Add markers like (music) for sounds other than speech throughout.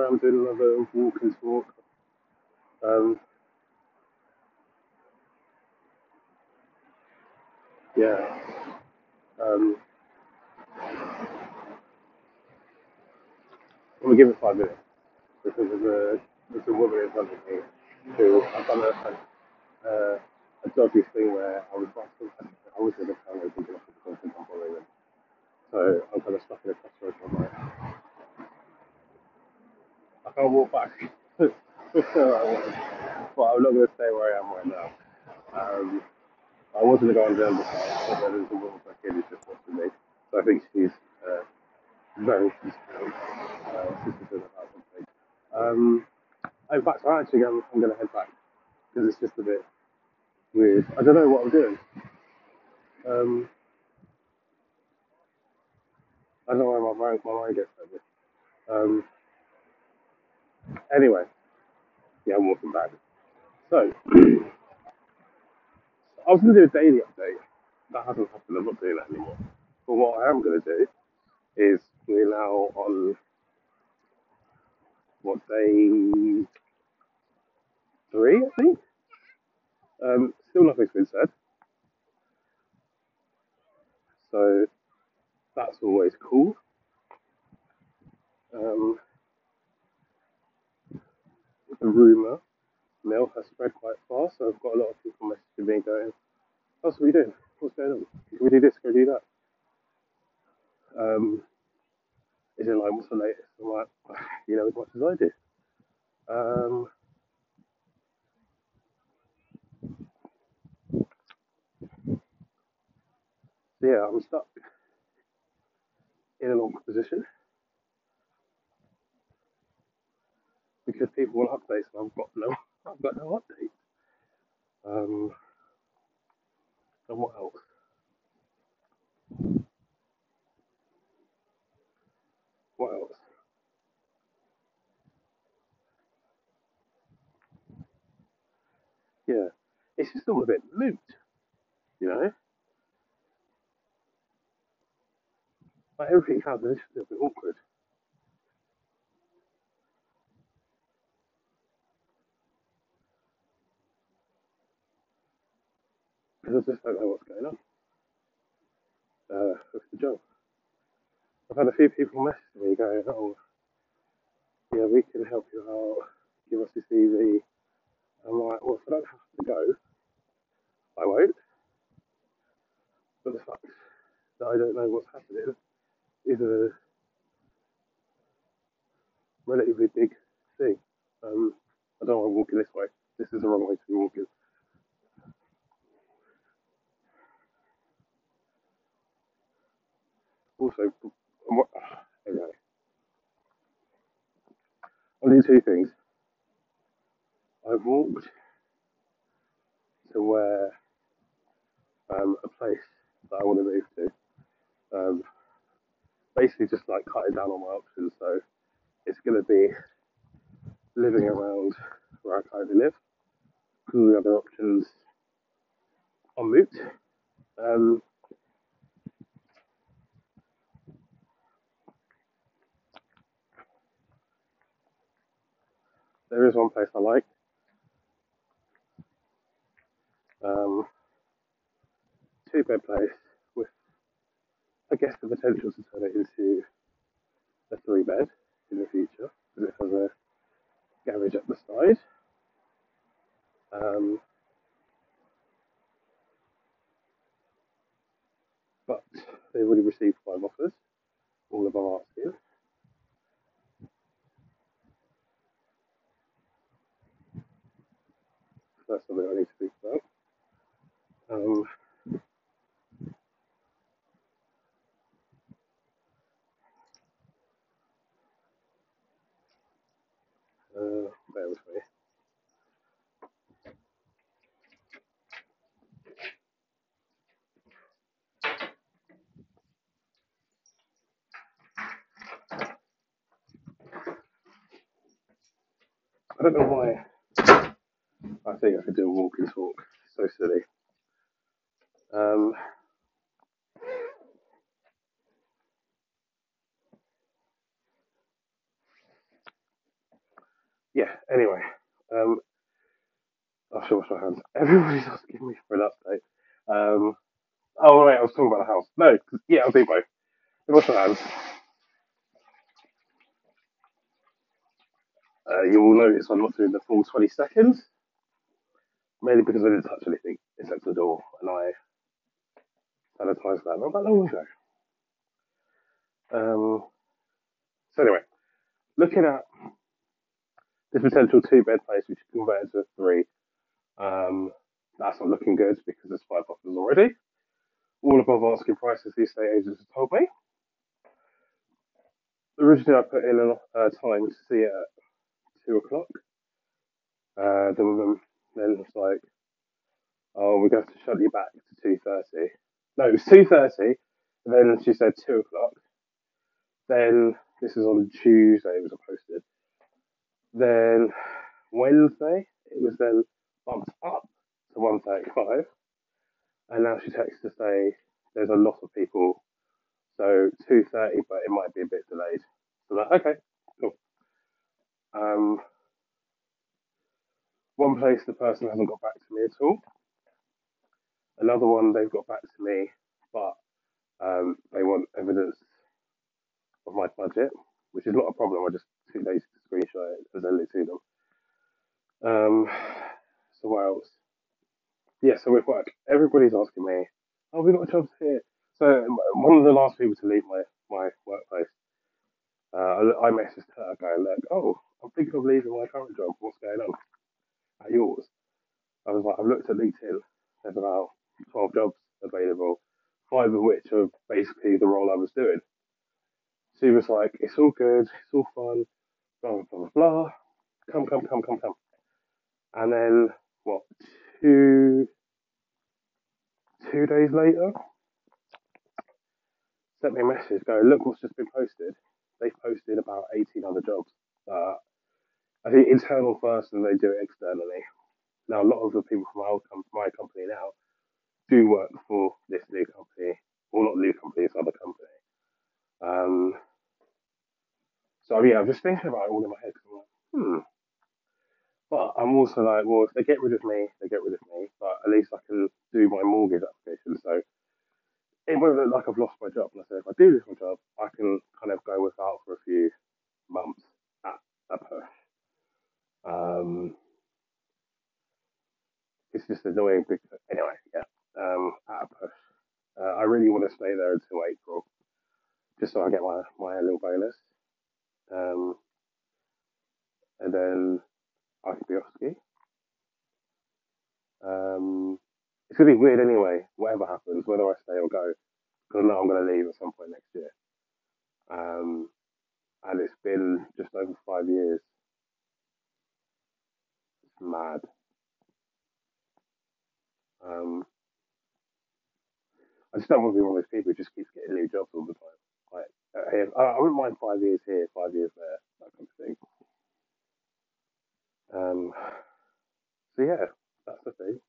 around doing another walk and talk. Um, yeah. Um, I'm gonna give it five minutes because there's a there's a woman in front of me who I've done a, a, a dodgy thing where I was I was going to tell her to get off the course and I'm following them. So I'm kind of stuck in a crossroads. I'm like, I walk back. but I'm not going to stay where I am right now. Um, I was going to go on the side, but then there's a woman back in just watching me. So I think she's uh, very concerned. Uh, she's concerned about something. Um, in fact, I actually I'm, I'm going to head back because it's just a bit weird. I don't know what I'm doing. Um, I don't know where my mind, my mind gets like this. Um, anyway, yeah, I'm walking back. So, (clears throat) I was going to do a daily update. That hasn't happened. I'm not doing that anymore. But what I am going to do is we're now on what day three, I think. Um, still nothing's been said, so that's always cool. Um, the rumor mill has spread quite fast, so I've got a lot of people messaging me going, "How's we doing? What's going on? Can we do this? Can we do that?" Um, is it like what's the latest? I'm like, (sighs) you know, as much as I do. Um, yeah, I'm stuck in an awkward position because people want updates, and I've got no, I've got no updates. Um, and what else? What else? Yeah, it's just all a bit moot, you know. Like everything sounds a little bit awkward I just don't know what's going on uh, with the job. I've had a few people message me going, "Oh, yeah, we can help you out. Give us your CV." I'm like, "Well, if I don't have to go, I won't." But the fact that I don't know what's happening is a relatively big thing. Um, I don't want to walk in this way. This is the wrong way to be walking. Also, anyway, I'll do two things. I've walked to where um, a place that I want to move to. Um, basically, just like cutting down on my options. So it's going to be living around where I currently live. All the other options are moot. Um, there is one place I like. Um, two bed place with, I guess, the potential to turn it into a three bed in the future because it has a garage at the side. Um, but they've already received five offers, all of our asking. That's something I need to speak about. Um, uh, bear with me. I don't know why I think I could do a walk and talk. So silly. Um, yeah. Anyway, um, I should wash my hands. (laughs) Everybody's asking me for an update. Um, oh wait, I was talking about the house. No, yeah, I'll do both. Wash my hands. Uh, you will notice I'm not doing the full 20 seconds, mainly because I didn't touch anything except the door, and I sanitized that not that long ago. Um, so anyway, looking at this potential two-bed place, which is converted to three, um, that's not looking good because there's five offers already. All above asking prices, the estate agents have told me. Originally, I put in a uh, time to see it at two o'clock. Uh, the then was like, "Oh, we're going to to shut you back to two thirty. No, it was two thirty. Then she said two o'clock. Then this is on Tuesday. It was posted. Then Wednesday, it was then bumped up to one thirty-five, and now she texts to say there's a lot of people, so two thirty, but it might be a bit delayed. So like, okay, cool. Um, one place the person hasn't got back to me at all. Another one they've got back to me, but um, they want evidence of my budget, which is not a problem. I just two days to screenshot it and send it to them. Um, so what else? Yeah, so with work, everybody's asking me, "Oh, we got jobs here." So one of the last people to leave my my workplace, uh, I I messaged her going, "Look, oh, I'm thinking of leaving my current job. What's going on at yours?" I was like, "I've looked at LinkedIn. There's about 12 jobs available, five of which are basically the role I was doing." She was like, "It's all good. It's all fun. Blah blah blah blah. Come, come, come, come, come." And then what? Two two days later, sent me a message going, "Look what's just been posted. They've posted about 18 other jobs. Uh, I think internal first, and they do it externally. Now a lot of the people from my com- my company now do work for this new company, or not new company, this other company. Um, so yeah, I'm just thinking about it all in my head. I'm like, hmm. But I'm also like, well, if they get rid of me, they get rid of me. But at least I can do my mortgage application. So it won't look like I've lost my job. And I said, if I do lose my job, I can kind of go without for a few months at a push. Um, it's just annoying because, anyway, yeah, um, at push. Uh, I really want to stay there until April, just so I get my, my little bonus. Um, and then I can be off ski. Um, it's to be weird anyway, whatever happens, whether I stay or go, because I know I'm going to leave at some point next year. Um, and it's been just over five years. Mad. Um, I just don't want to be one of those people who just keeps getting new jobs all the time. Like, uh, I, I wouldn't mind five years here, five years there, that kind of thing. Um, so yeah, that's the thing.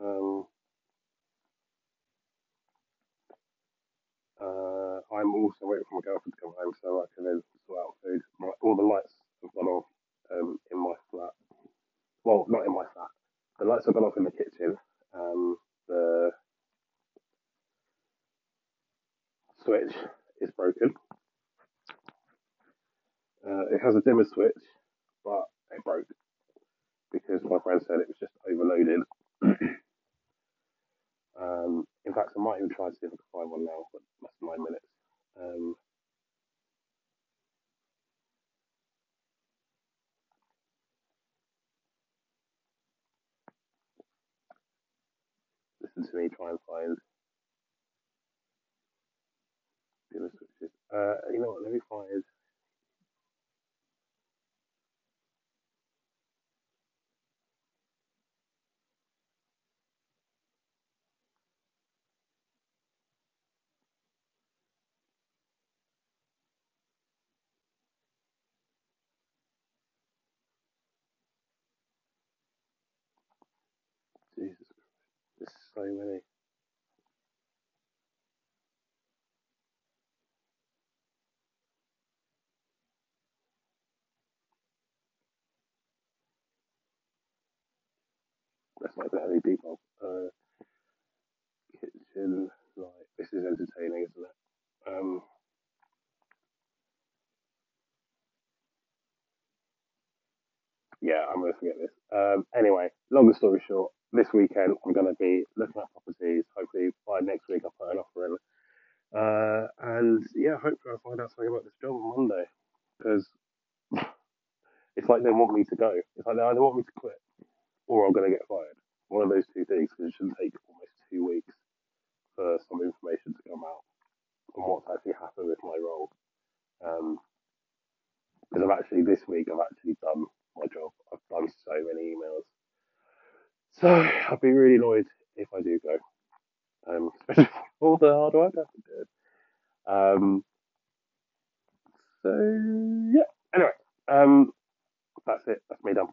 Um, uh, I'm also waiting for my girlfriend to come home so I can then sort out food. My, all the lights have gone off um, in my flat. Well, not in my flat. The lights have gone off in the kitchen. Um, the switch is broken. Uh, it has a dimmer switch, but it broke because my friend said it was just overloaded. (clears throat) um, in fact, I might even try to see if I can find one now, but than nine minutes. Um, listen to me try and find dimmer switches. Uh, you know what? Let me find. primary that's not a heavy beat. Uh, kitchen light. This is entertaining, isn't it? Um, yeah, I'm gonna forget this. Um, anyway, longer story short, this weekend I'm going to be looking at properties. Hopefully by next week I'll put an offer in. Uh, and yeah, hopefully I'll find out something about this job on Monday because (sighs) it's like they want me to go. It's like they either want me to quit or I'm going to get fired. One of those two things because it shouldn't take almost two weeks for some information to come out on what's actually happened with my role. Um, because I've actually this week I've actually done my job. I've done so many emails. So I'd be really annoyed if I do go. Um, (laughs) especially for all the hard work I've been. Um, so yeah. Anyway, um, that's it. That's me done.